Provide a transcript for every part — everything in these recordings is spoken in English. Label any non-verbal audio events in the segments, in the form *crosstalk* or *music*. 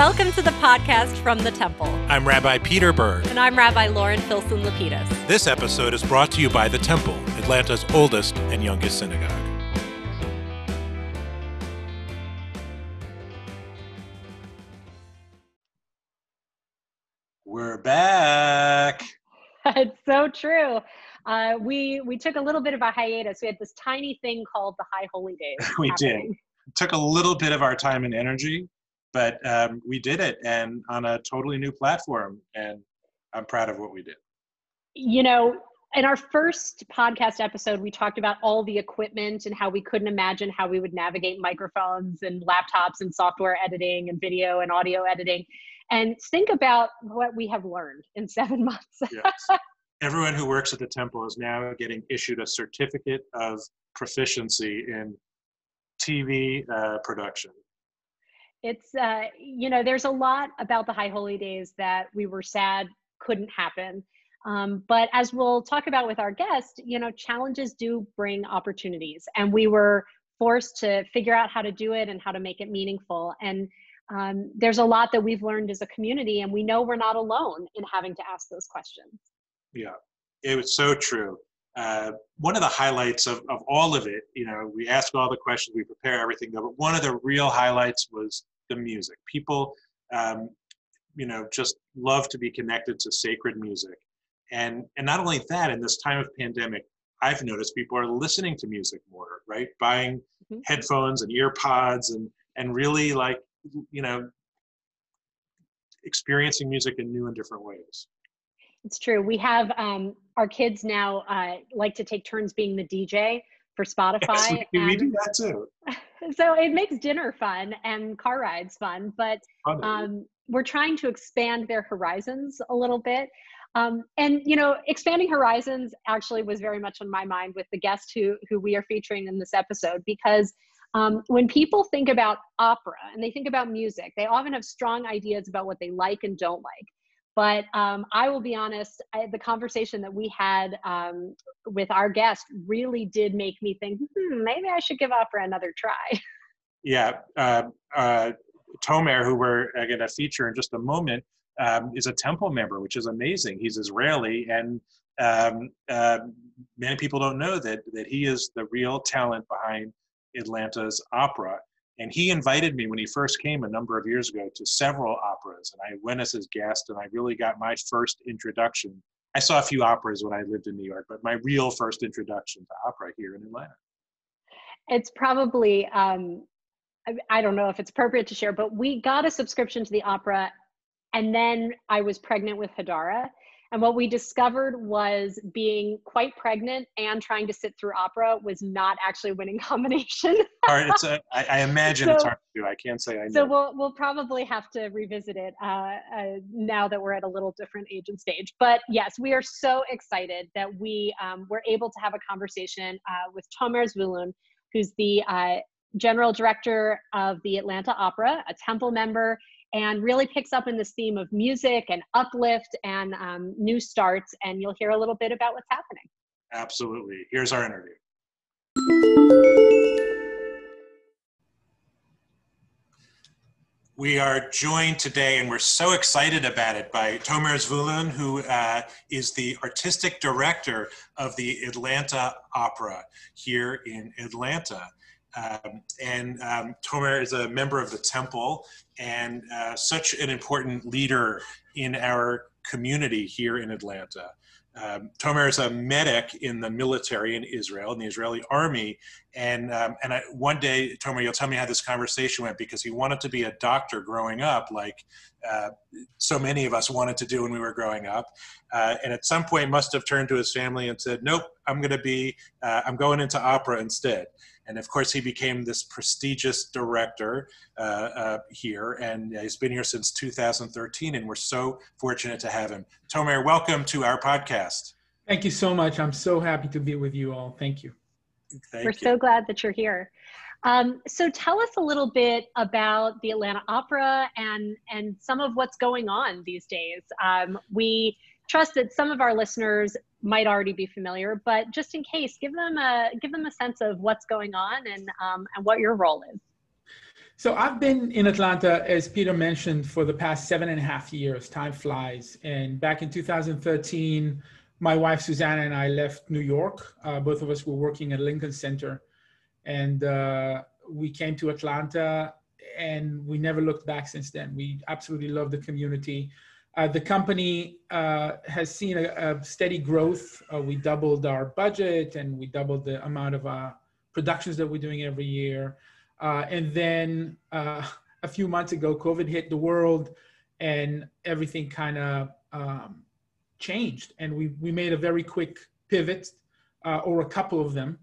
Welcome to the podcast from the Temple. I'm Rabbi Peter Berg. And I'm Rabbi Lauren Filson Lapidus. This episode is brought to you by the Temple, Atlanta's oldest and youngest synagogue. We're back. *laughs* it's so true. Uh, we we took a little bit of a hiatus. We had this tiny thing called the High Holy Days. *laughs* we happening. did. It took a little bit of our time and energy, but um, we did it, and on a totally new platform. And I'm proud of what we did. You know, in our first podcast episode, we talked about all the equipment and how we couldn't imagine how we would navigate microphones and laptops and software editing and video and audio editing. And think about what we have learned in seven *laughs* months. Yes. Everyone who works at the temple is now getting issued a certificate of proficiency in TV uh, production. It's, uh, you know, there's a lot about the High Holy Days that we were sad couldn't happen. Um, but as we'll talk about with our guest, you know, challenges do bring opportunities, and we were forced to figure out how to do it and how to make it meaningful. And um, there's a lot that we've learned as a community, and we know we're not alone in having to ask those questions. Yeah, it was so true. Uh, one of the highlights of, of all of it, you know, we ask all the questions, we prepare everything, but one of the real highlights was the music. People, um, you know, just love to be connected to sacred music. And, and not only that, in this time of pandemic, I've noticed people are listening to music more, right? Buying mm-hmm. headphones and ear pods and, and really like, you know, experiencing music in new and different ways. It's true. We have um, our kids now uh, like to take turns being the DJ for Spotify. Yes, we, we do that too. *laughs* so it makes dinner fun and car rides fun, but um, we're trying to expand their horizons a little bit. Um, and you know, expanding horizons actually was very much on my mind with the guest who who we are featuring in this episode because um, when people think about opera and they think about music, they often have strong ideas about what they like and don't like. But um, I will be honest, I, the conversation that we had um, with our guest really did make me think, hmm, maybe I should give opera another try. *laughs* Yeah, uh, uh, Tomer, who we're going to feature in just a moment, um, is a temple member, which is amazing. He's Israeli, and uh, many people don't know that that he is the real talent behind Atlanta's opera. And he invited me when he first came a number of years ago to several operas, and I went as his guest, and I really got my first introduction. I saw a few operas when I lived in New York, but my real first introduction to opera here in Atlanta. It's probably um, I don't know if it's appropriate to share, but we got a subscription to the opera, and then I was pregnant with Hadara, and what we discovered was being quite pregnant and trying to sit through opera was not actually a winning *laughs* combination. hard. It's a, I, I imagine so, it's hard to do. I can't say I know. So we'll we'll probably have to revisit it uh, uh, now that we're at a little different age and stage. But yes, we are so excited that we um, were able to have a conversation uh, with Tomer Zvulun, who's the uh, general director of the Atlanta Opera, a Temple member, and really picks up in this theme of music and uplift and um, new starts. And you'll hear a little bit about what's happening. Absolutely. Here's our interview. We are joined today, and we're so excited about it, by Tomer Zvulun, who uh, is the artistic director of the Atlanta Opera here in Atlanta. Um, and um, Tomer is a member of the temple and uh, such an important leader in our community here in Atlanta. Um, Tomer is a medic in the military in Israel, in the Israeli army. And, um, and I, one day, Tomer, you'll tell me how this conversation went because he wanted to be a doctor growing up, like uh, so many of us wanted to do when we were growing up. Uh, and at some point must have turned to his family and said, nope, I'm going to be, uh, I'm going into opera instead. And of course, he became this prestigious director uh, uh, here, and he's been here since 2013. And we're so fortunate to have him. Tomer, welcome to our podcast. Thank you so much. I'm so happy to be with you all. Thank you. Thank we're you. so glad that you're here. Um, so tell us a little bit about the Atlanta Opera and and some of what's going on these days. Um, we trust that some of our listeners might already be familiar, but just in case, give them a give them a sense of what's going on and um, and what your role is. So I've been in Atlanta, as Peter mentioned, for the past seven and a half years. Time flies. And back in 2013, my wife Susanna and I left New York. Uh, both of us were working at Lincoln Center, and uh, we came to Atlanta, and we never looked back since then. We absolutely love the community. Uh, the company uh, has seen a, a steady growth. Uh, we doubled our budget, and we doubled the amount of uh, productions that we're doing every year. Uh, and then uh, *laughs* a few months ago, COVID hit the world and everything kind of um, changed. And we, we made a very quick pivot, or a couple of them.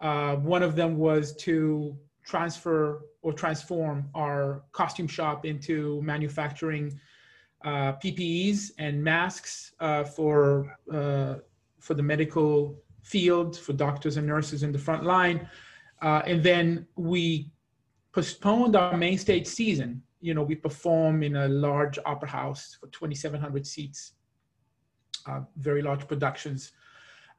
One of them was to transfer or transform our costume shop into manufacturing uh, PPEs and masks uh, for, for the medical field, for doctors and nurses in the front line. and then we postponed our main stage season. You know, we perform in a large opera house for 2,700 seats, uh, very large productions.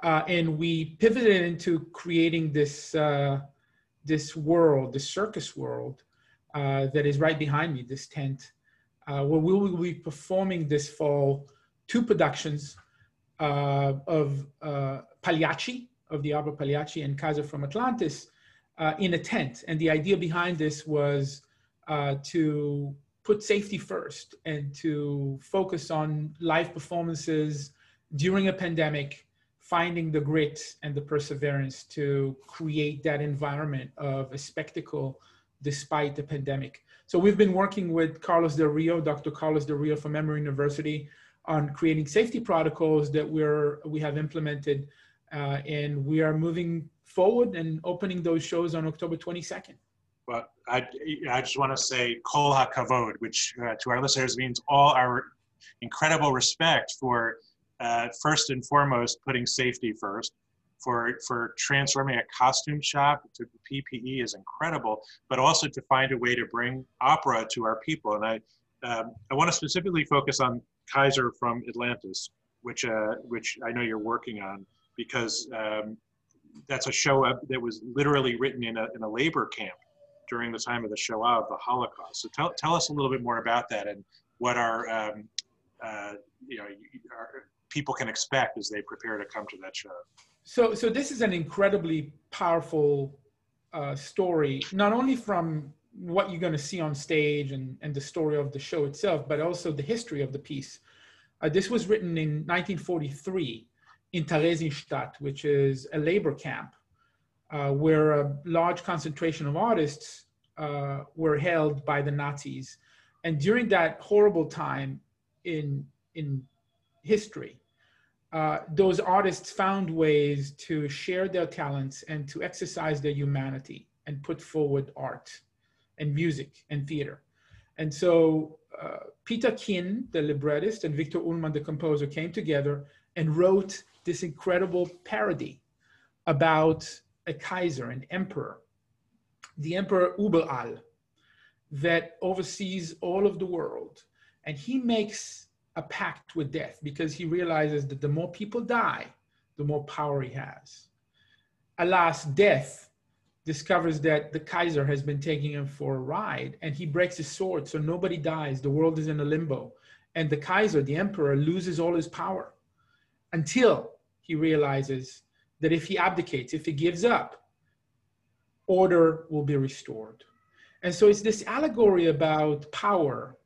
Uh, and we pivoted into creating this, uh, this world, the circus world uh, that is right behind me, this tent, uh, where we will be performing this fall two productions uh, of Pagliacci, of the opera Pagliacci and Kaiser from Atlantis, uh, in a tent. And the idea behind this was uh, to put safety first and to focus on live performances during a pandemic, finding the grit and the perseverance to create that environment of a spectacle despite the pandemic. So we've been working with Carlos Del Rio, Dr. Carlos Del Rio from Emory University on creating safety protocols that we're, we have implemented uh, and we are moving forward and opening those shows on October 22nd. Well, I, I just want to say kol hakavod, which uh, to our listeners means all our incredible respect for uh, first and foremost putting safety first. For for transforming a costume shop to PPE is incredible, but also to find a way to bring opera to our people. And I um, I want to specifically focus on Kaiser from Atlantis, which uh, which I know you're working on because um, that's a show that was literally written in a, in a labor camp during the time of the Shoah of the Holocaust. So tell, tell us a little bit more about that and what our, um, uh, you know, our people can expect as they prepare to come to that show. So, so this is an incredibly powerful uh, story, not only from what you're going to see on stage and, and the story of the show itself, but also the history of the piece. Uh, this was written in 1943 in Theresienstadt, which is a labor camp uh, where a large concentration of artists uh, were held by the Nazis. And during that horrible time in, in history, uh, those artists found ways to share their talents and to exercise their humanity and put forward art and music and theater. And so uh, Peter Kien, the librettist, and Viktor Ullmann, the composer, came together and wrote this incredible parody about a Kaiser, an emperor, the emperor Überall, that oversees all of the world. And he makes a pact with death because he realizes that the more people die, the more power he has. Alas, death discovers that the Kaiser has been taking him for a ride and he breaks his sword so nobody dies. The world is in a limbo. And the Kaiser, the emperor, loses all his power until he realizes that if he abdicates, if he gives up, order will be restored. And so it's this allegory about power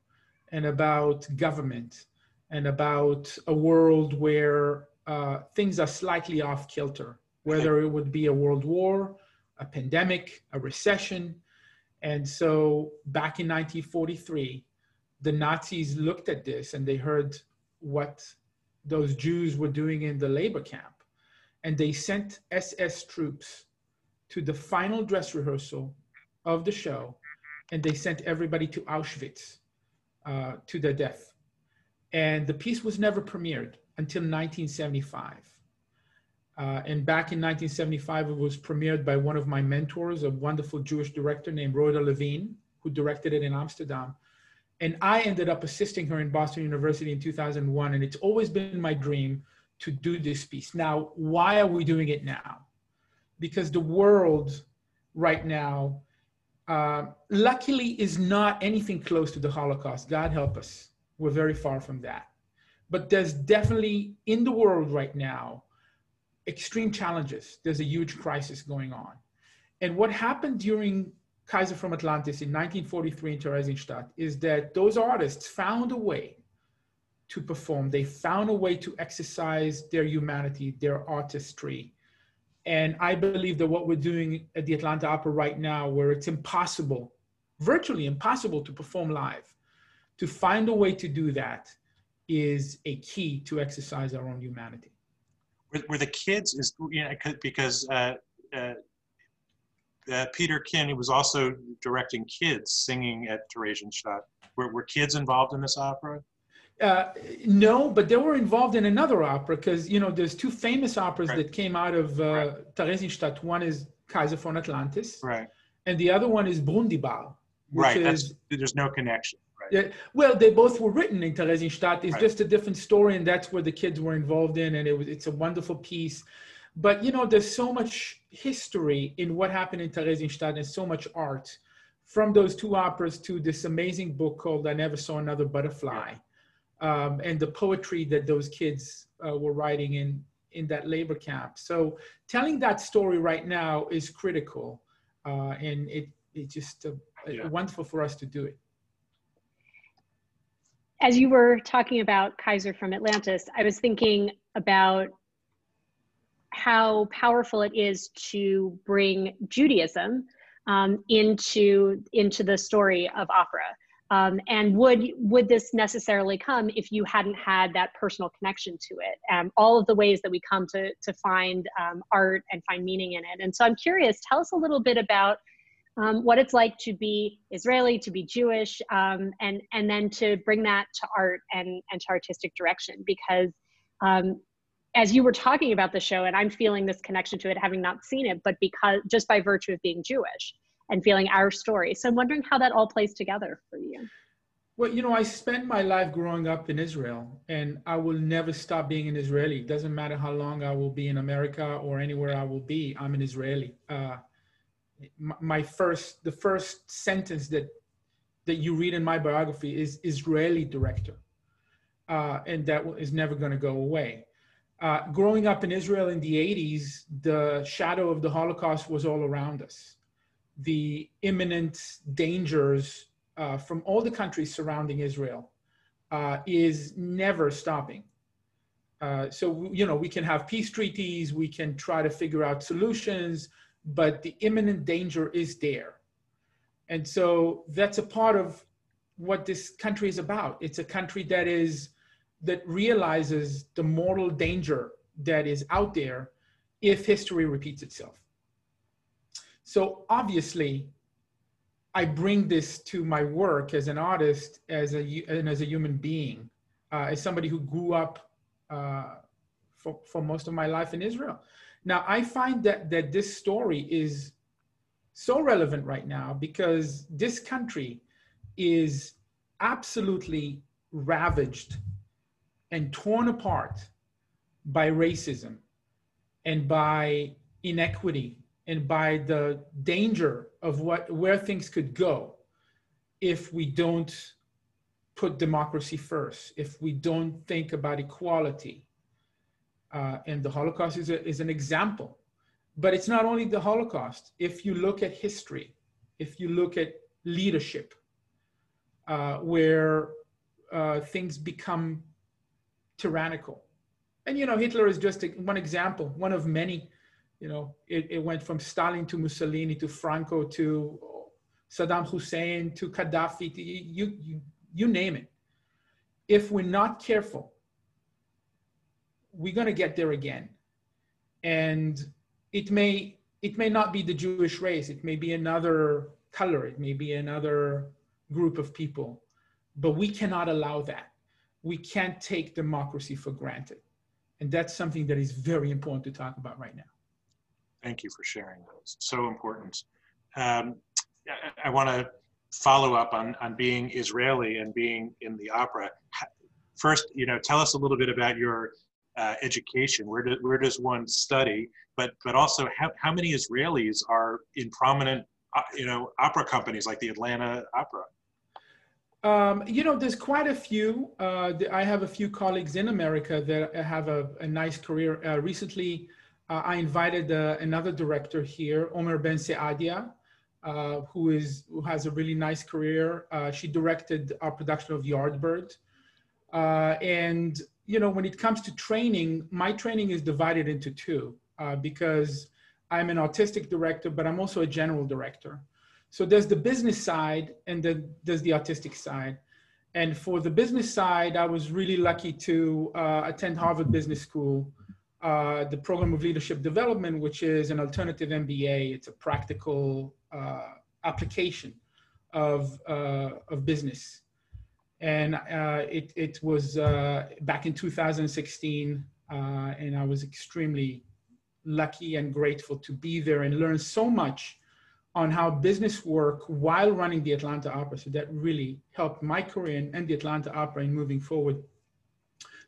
and about government and about a world where uh, things are slightly off kilter, whether it would be a world war, a pandemic, a recession. And so back in 1943, the Nazis looked at this and they heard what those Jews were doing in the labor camp. And they sent SS troops to the final dress rehearsal of the show, and they sent everybody to Auschwitz uh, to their death. And the piece was never premiered until 1975. Uh, and back in 1975, it was premiered by one of my mentors, a wonderful Jewish director named Rhoda Levine, who directed it in Amsterdam. And I ended up assisting her in Boston University in 2001. And it's always been my dream to do this piece. Now, why are we doing it now? Because the world right now uh, luckily is not anything close to the Holocaust. God help us. We're very far from that. But there's definitely in the world right now extreme challenges. There's a huge crisis going on. And what happened during Kaiser from Atlantis in 1943 in Theresienstadt is that those artists found a way to perform. They found a way to exercise their humanity, their artistry. And I believe that what we're doing at the Atlanta Opera right now, where it's impossible, virtually impossible to perform live, to find a way to do that is a key to exercise our own humanity. Were, were the kids is you know because uh, uh, uh, Peter Kien was also directing kids singing at Theresienstadt. Were, were kids involved in this opera? Uh, no, but they were involved in another opera because you know there's two famous operas right. that came out of uh, right. Theresienstadt. One is Kaiser von Atlantis, right, and the other one is Brundibal. Right, is, there's no connection. Yeah, well, they both were written in Theresienstadt. It's right. just a different story, and that's where the kids were involved in, and it was it's a wonderful piece. But you know, there's so much history in what happened in Theresienstadt and so much art from those two operas to this amazing book called I Never Saw Another Butterfly. Um, and the poetry that those kids uh, were writing in in that labor camp. So telling that story right now is critical, uh, and it it's just uh, yeah. wonderful for us to do it. As you were talking about Kaiser from Atlantis, I was thinking about how powerful it is to bring Judaism um, into into the story of opera. Um, and would would this necessarily come if you hadn't had that personal connection to it? Um, all of the ways that we come to to find um, art and find meaning in it. And so I'm curious. Tell us a little bit about um, what it's like to be Israeli, to be Jewish, um, and and then to bring that to art and and to artistic direction. Because um, as you were talking about the show and i'm feeling this connection to it having not seen it but because just by virtue of being jewish and feeling our story. So i'm wondering how that all plays together for you. Well you know i spent my life growing up in israel and i will never stop being an israeli. It doesn't matter how long i will be in america or anywhere i will be i'm an israeli. Uh, my first the first sentence that that you read in my biography is israeli director uh, and that is never going to go away uh, growing up in Israel in the 80s, the shadow of the Holocaust was all around us. The imminent dangers uh, from all the countries surrounding Israel uh, is never stopping. Uh, so, you know, we can have peace treaties, we can try to figure out solutions, but the imminent danger is there. And so that's a part of what this country is about. It's a country that is that realizes the mortal danger that is out there if history repeats itself. So obviously, I bring this to my work as an artist, as a and as a human being, uh, as somebody who grew up uh, for, for most of my life in Israel. Now, I find that that this story is so relevant right now because this country is absolutely ravaged and torn apart by racism and by inequity and by the danger of what where things could go if we don't put democracy first if we don't think about equality uh, and the holocaust is, a, is an example but it's not only the holocaust if you look at history if you look at leadership uh, where uh, things become tyrannical. And, you know, Hitler is just a, one example, one of many. You know, it, it went from Stalin to Mussolini to Franco to Saddam Hussein to Gaddafi, to you, you, you name it. If we're not careful, we're going to get there again. And it may, it may not be the Jewish race. It may be another color. It may be another group of people. But we cannot allow that we can't take democracy for granted. And that's something that is very important to talk about right now. Thank you for sharing those. So important. Um, I, I want to follow up on, on being Israeli and being in the opera. First, you know, tell us a little bit about your uh, education. Where, do, where does one study? But, but also, how, how many Israelis are in prominent uh, you know, opera companies like the Atlanta Opera? Um, you know, there's quite a few. Uh, I have a few colleagues in America that have a, a nice career. Uh, recently, uh, I invited uh, another director here, Omer Ben Seadia, uh, who is who has a really nice career. Uh, she directed our production of Yardbird, and you know, when it comes to training, my training is divided into two because I'm an autistic director, but I'm also a general director. So there's the business side and then there's the autistic side. And for the business side, I was really lucky to uh, attend Harvard Business School, uh, the program of leadership development, which is an alternative MBA. It's a practical uh, application of, uh, of business. And uh, it, it was uh, back in 2016, and I was extremely lucky and grateful to be there and learn so much on how business work while running the Atlanta Opera. So that really helped my career and the Atlanta Opera in moving forward.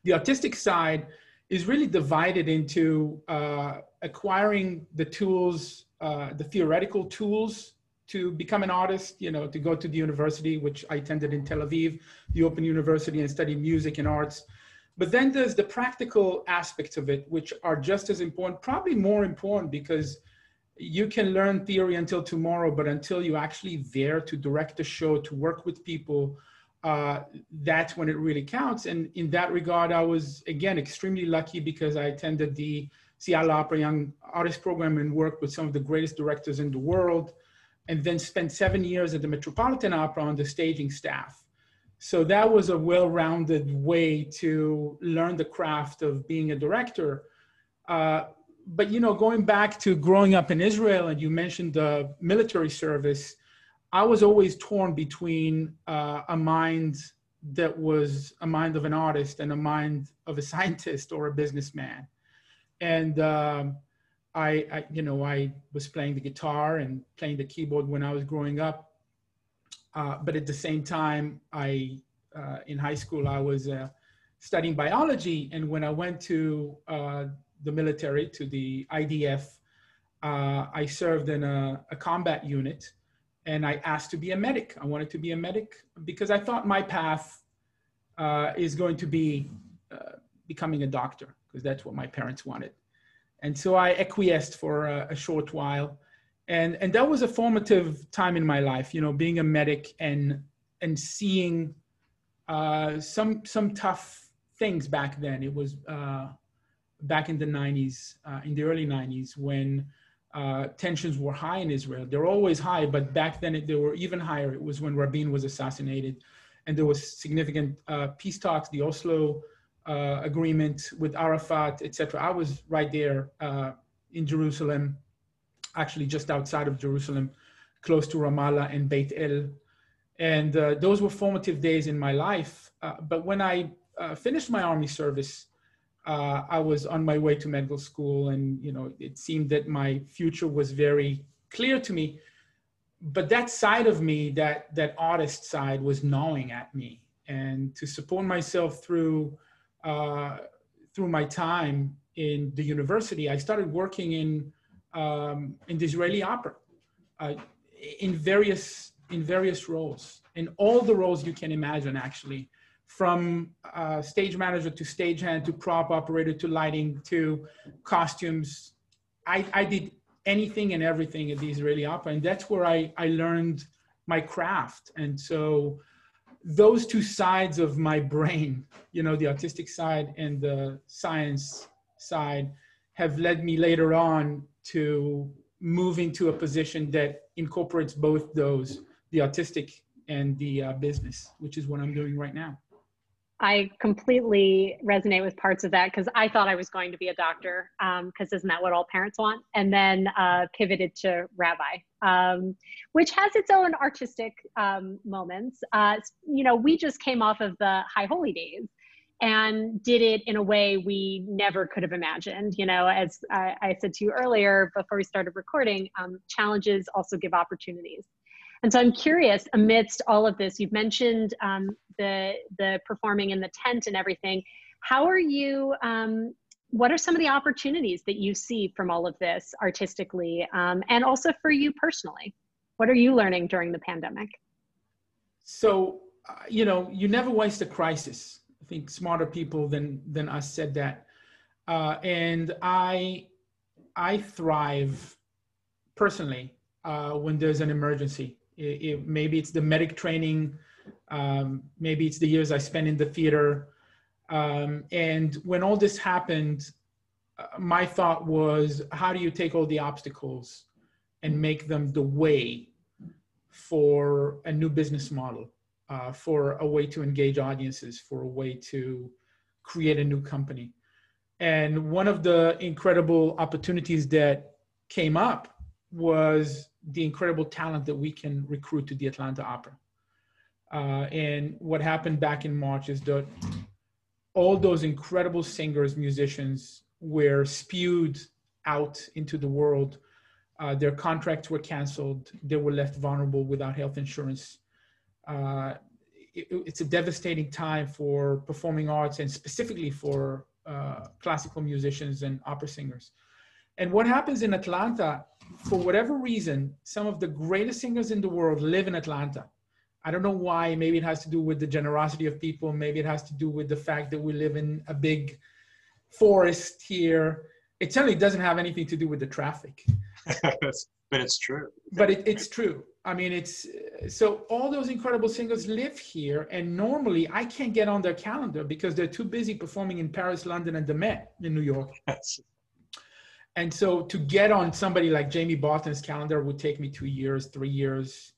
The autistic side is really divided into uh, acquiring the tools, uh, the theoretical tools to become an artist, you know, to go to the university, which I attended in Tel Aviv, the Open University, and study music and arts. But then there's the practical aspects of it, which are just as important, probably more important because you can learn theory until tomorrow, but until you're actually there to direct a show, to work with people, uh, that's when it really counts. And in that regard, I was again extremely lucky because I attended the Seattle Opera Young Artist Program and worked with some of the greatest directors in the world, and then spent seven years at the Metropolitan Opera on the staging staff. So that was a well-rounded way to learn the craft of being a director. Uh, but you know, going back to growing up in Israel, and you mentioned the military service, I was always torn between uh, a mind that was a mind of an artist and a mind of a scientist or a businessman. And um, I, I, you know, I was playing the guitar and playing the keyboard when I was growing up. Uh, but at the same time, I, uh, in high school, I was uh, studying biology. And when I went to uh, the military, to the IDF. Uh, I served in a, a, combat unit and I asked to be a medic. I wanted to be a medic because I thought my path uh, is going to be uh, becoming a doctor because that's what my parents wanted. And so I acquiesced for a, a, short while. And, and that was a formative time in my life, you know, being a medic and, and seeing uh, some, some tough things back then. It was uh, back in the 90s, uh, in the early 90s, when uh, tensions were high in Israel. They're always high, but back then it, they were even higher. It was when Rabin was assassinated, and there was significant uh, peace talks, the Oslo uh, agreement with Arafat, etc. I was right there uh, in Jerusalem, actually just outside of Jerusalem, close to Ramallah and Beit El. And uh, those were formative days in my life. but when I finished my army service, uh, I was on my way to medical school, and you know, it seemed that my future was very clear to me. But that side of me, that that artist side, was gnawing at me. And to support myself through uh, through my time in the university, I started working in um, in the Israeli opera uh, in various in various roles, in all the roles you can imagine, actually from uh, stage manager to stagehand to prop operator to lighting to costumes. I, I did anything and everything at the Israeli Opera, and that's where I, I learned my craft. And so those two sides of my brain, you know, the artistic side and the science side, have led me later on to move into a position that incorporates both those, the artistic and the uh, business, which is what I'm doing right now. I completely resonate with parts of that because I thought I was going to be a doctor because um, isn't that what all parents want? And then uh, pivoted to rabbi, um, which has its own artistic um, moments. Uh, you know, we just came off of the High Holy Days and did it in a way we never could have imagined. You know, as I, I said to you earlier before we started recording, um, challenges also give opportunities. And so I'm curious, amidst all of this, you've mentioned um, the the performing in the tent and everything. How are you? Um, what are some of the opportunities that you see from all of this artistically, um, and also for you personally? What are you learning during the pandemic? So, uh, you know, you never waste a crisis. I think smarter people than than us said that. Uh, and I I thrive personally uh, when there's an emergency. It, it, maybe it's the medic training, um, maybe it's the years I spent in the theater. Um, and when all this happened, uh, my thought was, how do you take all the obstacles and make them the way for a new business model, uh, for a way to engage audiences, for a way to create a new company? And one of the incredible opportunities that came up was the incredible talent that we can recruit to the Atlanta Opera. Uh, and what happened back in March is that all those incredible singers, musicians were spewed out into the world. Uh, their contracts were canceled. They were left vulnerable without health insurance. Uh, it, it's a devastating time for performing arts and specifically for uh, classical musicians and opera singers. And what happens in Atlanta, for whatever reason, some of the greatest singers in the world live in Atlanta. I don't know why. Maybe it has to do with the generosity of people. Maybe it has to do with the fact that we live in a big forest here. It certainly doesn't have anything to do with the traffic. *laughs* but it's true. But it, it's true. I mean, it's so all those incredible singers live here, and normally I can't get on their calendar because they're too busy performing in Paris, London, and the Met in New York. And so to get on somebody like Jamie Barton's calendar would take me two years, three years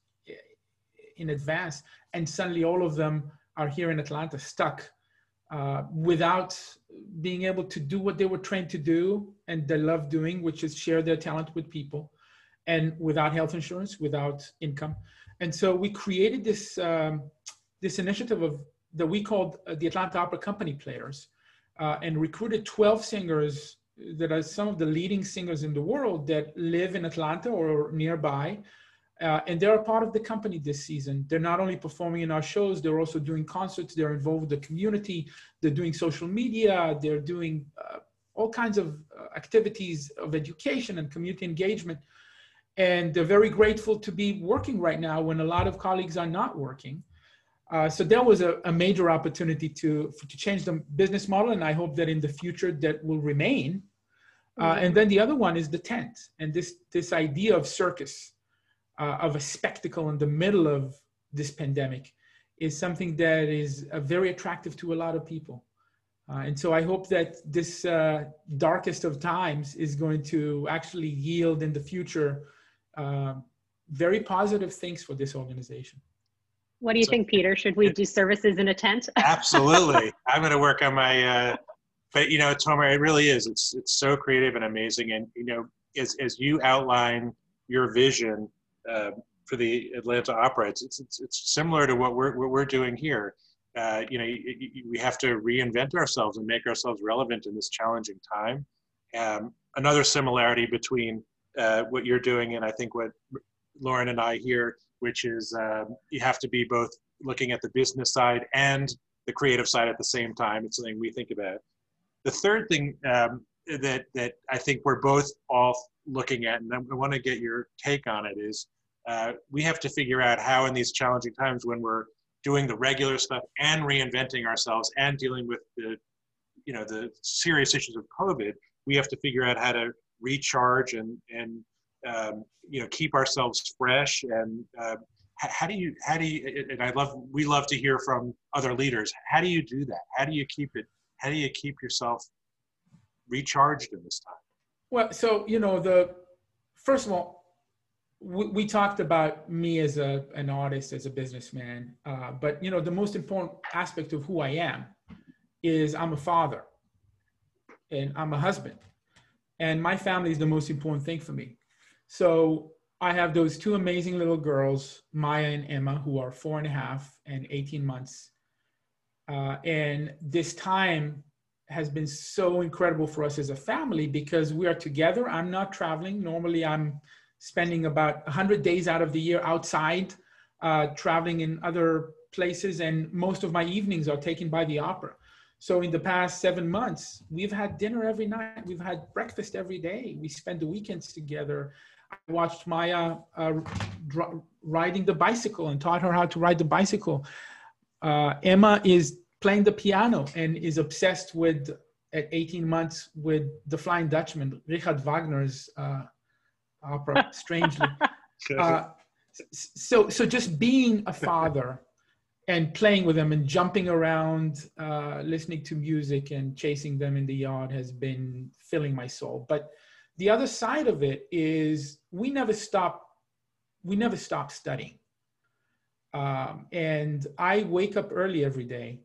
in advance, and suddenly all of them are here in Atlanta, stuck uh, without being able to do what they were trained to do and they love doing, which is share their talent with people, and without health insurance, without income. And so we created this um, this initiative of that we called uh, the Atlanta Opera Company Players, uh, and recruited 12 singers that are some of the leading singers in the world that live in Atlanta or nearby uh, and they're a part of the company this season. They're not only performing in our shows, they're also doing concerts, they're involved with the community, they're doing social media, they're doing uh, all kinds of uh, activities of education and community engagement. And they're very grateful to be working right now when a lot of colleagues are not working. Uh, so that was a, a, major opportunity to, to change the business model. And I hope that in the future that will remain. Uh, and then the other one is the tent and this, this idea of circus uh, of a spectacle in the middle of this pandemic is something that is uh, very attractive to a lot of people. Uh, and so I hope that this uh, darkest of times is going to actually yield in the future very positive things for this organization. What do you so, think, Peter? Should we do services in a tent? *laughs* absolutely. I'm going to work on my, uh, but you know, Tomer, it really is. It's, it's so creative and amazing. And, you know, as, as you outline your vision uh, for the Atlanta Opera. It's, it's, it's, similar to what we're, what we're doing here. Uh, you know, we have to reinvent ourselves and make ourselves relevant in this challenging time. Um, another similarity between uh, what you're doing and I think what Lauren and I hear, which is um, you have to be both looking at the business side and the creative side at the same time. It's something we think about. The third thing um, that that I think we're both all looking at, and I want to get your take on it, is uh, we have to figure out how in these challenging times when we're doing the regular stuff and reinventing ourselves and dealing with the you know the serious issues of covid we have to figure out how to recharge and and um, you know keep ourselves fresh and uh, how do you how do you and i love we love to hear from other leaders. How do you do that? How do you keep it how do you keep yourself recharged in this time? Well so you know the first of all we, talked about me as a, an artist, as a businessman, uh, but you know the most important aspect of who I am is I'm a father, and I'm a husband, and my family is the most important thing for me. So I have those two amazing little girls, Maya and Emma, who are four and a half and 18 months, uh, and this time has been so incredible for us as a family because we are together. I'm not traveling. Normally, I'm spending about 100 days out of the year outside, uh, traveling in other places, and most of my evenings are taken by the opera. So in the past seven months, we've had dinner every night. We've had breakfast every day. We spend the weekends together. I watched Maya uh, riding the bicycle and taught her how to ride the bicycle. Uh, Emma is playing the piano and is obsessed with at 18 months with the Flying Dutchman, Richard Wagner's uh, opera. *laughs* Strangely, uh, so so just being a father *laughs* and playing with them and jumping around, uh, listening to music and chasing them in the yard has been filling my soul. But the other side of it is we never stop. We never stop studying. Um, and I wake up early every day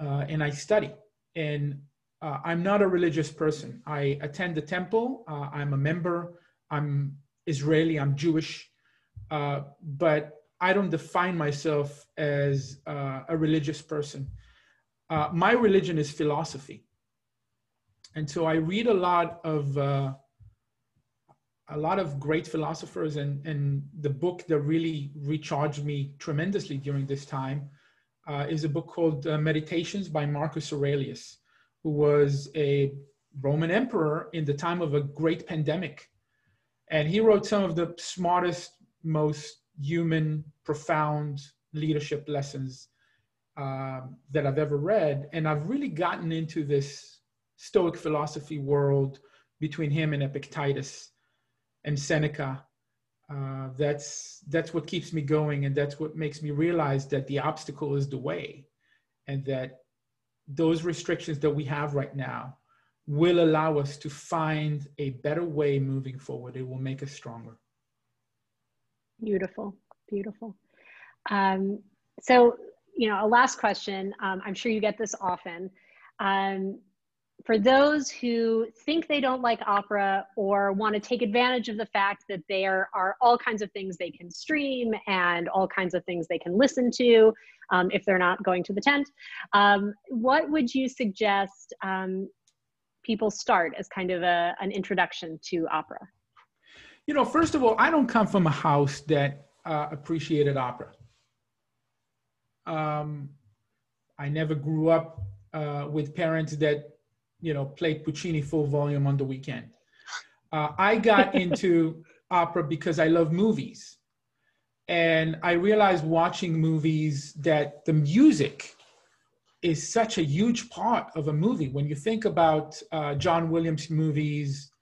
uh, and I study. And uh, I'm not a religious person. I attend the temple. Uh, I'm a member. I'm Israeli. I'm Jewish. Uh, but I don't define myself as uh, a religious person. Uh, my religion is philosophy. And so I read a lot of a lot of great philosophers, and, and the book that really recharged me tremendously during this time uh, is a book called uh, Meditations by Marcus Aurelius, who was a Roman emperor in the time of a great pandemic. And he wrote some of the smartest, most human, profound leadership lessons uh, that I've ever read. And I've really gotten into this Stoic philosophy world between him and Epictetus and Seneca. Uh, that's that's what keeps me going, and that's what makes me realize that the obstacle is the way, and that those restrictions that we have right now will allow us to find a better way moving forward. It will make us stronger. Beautiful, beautiful. Um, so, you know, a last question. Um, I'm sure you get this often. Um, for those who think they don't like opera or want to take advantage of the fact that there are all kinds of things they can stream and all kinds of things they can listen to um, if they're not going to the tent, um, what would you suggest um, people start as kind of a, an introduction to opera? You know, first of all, I don't come from a house that uh, appreciated opera. Um, I never grew up uh, with parents that you know, played Puccini full volume on the weekend. Uh, I got *laughs* into opera because I love movies. And I realized watching movies that the music is such a huge part of a movie. When you think about uh, John Williams movies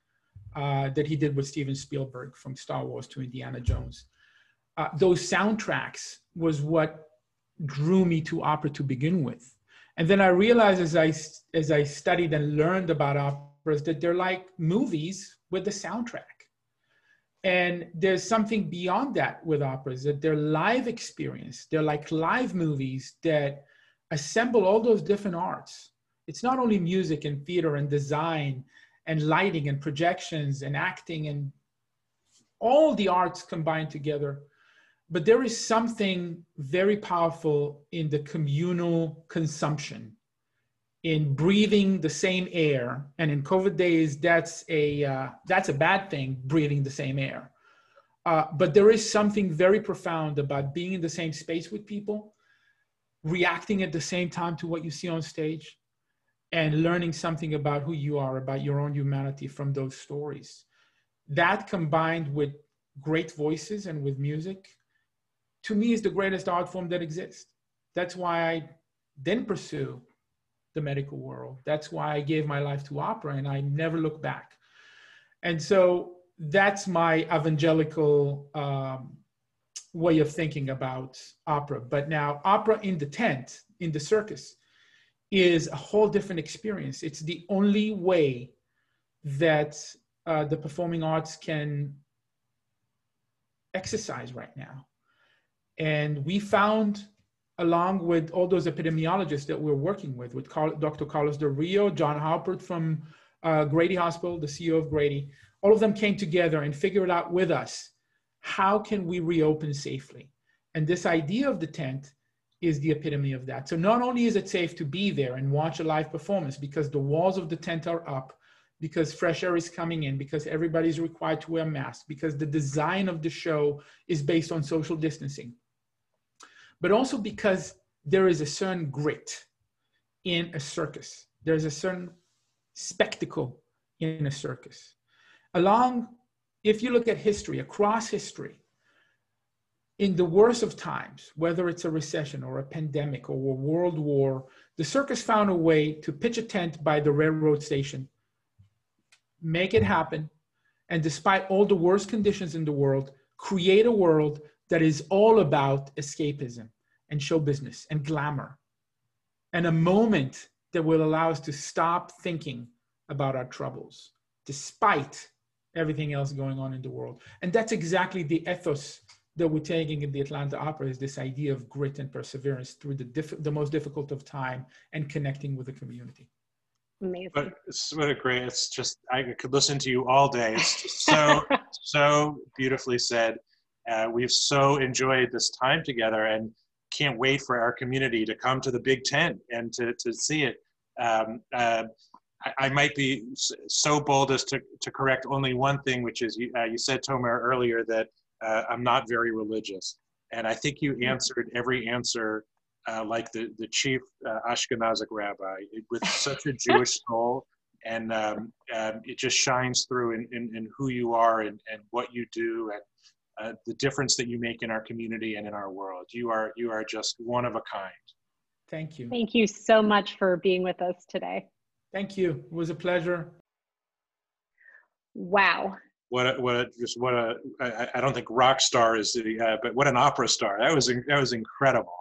uh, that he did with Steven Spielberg from Star Wars to Indiana Jones, uh, those soundtracks was what drew me to opera to begin with. And then I realized as I as I studied and learned about operas that they're like movies with the soundtrack. And there's something beyond that with operas that they're live experience. They're like live movies that assemble all those different arts. It's not only music and theater and design and lighting and projections and acting and all the arts combined together but there is something very powerful in the communal consumption in breathing the same air. And in covid days that's a uh, that's a bad thing breathing the same air. Uh, but there is something very profound about being in the same space with people reacting at the same time to what you see on stage and learning something about who you are about your own humanity from those stories. That combined with great voices and with music to me is the greatest art form that exists. That's why I didn't pursue the medical world. That's why I gave my life to opera and I never look back. And so that's my evangelical um, way of thinking about opera. But now, opera in the tent, in the circus, is a whole different experience. It's the only way that uh, the performing arts can exercise right now. And we found, along with all those epidemiologists that we're working with, with Dr. Carlos Del Rio, John Haupert from uh, Grady Hospital, the CEO of Grady, all of them came together and figured out with us how can we reopen safely. And this idea of the tent is the epitome of that. So not only is it safe to be there and watch a live performance because the walls of the tent are up, because fresh air is coming in, because everybody's required to wear masks, because the design of the show is based on social distancing but also because there is a certain grit in a circus. There's a certain spectacle in a circus. Along if you look at history, across history, in the worst of times, whether it's a recession or a pandemic or a world war, the circus found a way to pitch a tent by the railroad station, make it happen, and despite all the worst conditions in the world, create a world that is all about escapism and show business and glamour and a moment that will allow us to stop thinking about our troubles despite everything else going on in the world. And that's exactly the ethos that we're taking in the Atlanta Opera is this idea of grit and perseverance through the, diff- the most difficult of time and connecting with the community. Amazing. But it's what a great, it's just, I could listen to you all day. It's so, *laughs* so beautifully said. Uh, we've so enjoyed this time together and can't wait for our community to come to the Big Tent and to, to see it. Um, uh, I, I, might be so bold as to, to correct only one thing, which is you, uh, you said, Tomer, earlier that uh, I'm not very religious. And I think you answered every answer uh, like the, the chief uh, Ashkenazic rabbi with *laughs* such a Jewish soul. And um, um, it just shines through in, in, in, who you are and, and what you do and uh, the difference that you make in our community and in our world. You are, you are just one of a kind. Thank you. Thank you so much for being with us today. Thank you. It was a pleasure. Wow what a, what a, just what a I, I don't think rock star is the uh, but what an opera star that was that was incredible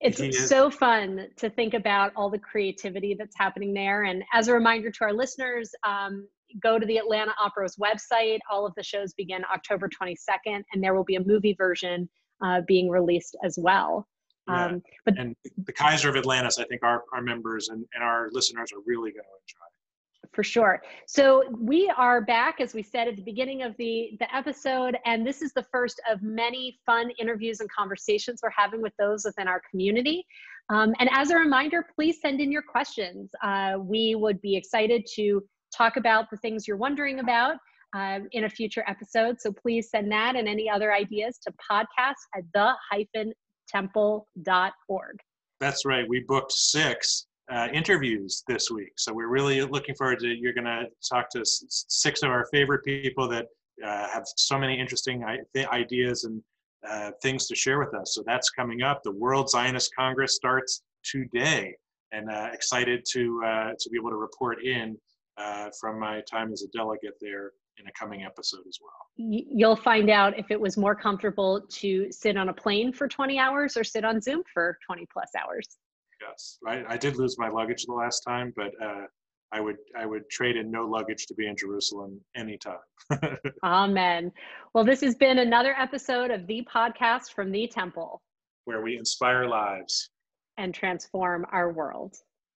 it's so fun to think about all the creativity that's happening there and as a reminder to our listeners um, go to the atlanta opera's website all of the shows begin october 22nd and there will be a movie version uh, being released as well yeah. um, but and the kaiser of atlantis i think our, our members and, and our listeners are really going to enjoy it. for sure. So we are back, as we said at the beginning of the, the episode, and this is the first of many fun interviews and conversations we're having with those within our community. Um, and as a reminder, please send in your questions. Uh, we would be excited to talk about the things you're wondering about uh, in a future episode. So please send that and any other ideas to podcast at the hyphen temple.org. That's right. We booked six uh, interviews this week. So we're really looking forward to you're going to talk to six of our favorite people that uh, have so many interesting ideas and uh, things to share with us. So that's coming up. The World Zionist Congress starts today, and uh, excited to uh, to be able to report in uh, from my time as a delegate there in a coming episode as well. You'll find out if it was more comfortable to sit on a plane for 20 hours or sit on Zoom for 20 plus hours yes. I, I did lose my luggage the last time, but uh, I would I would trade in no luggage to be in Jerusalem anytime. *laughs* Amen. Well, this has been another episode of the podcast from the Temple, where we inspire lives and transform our world.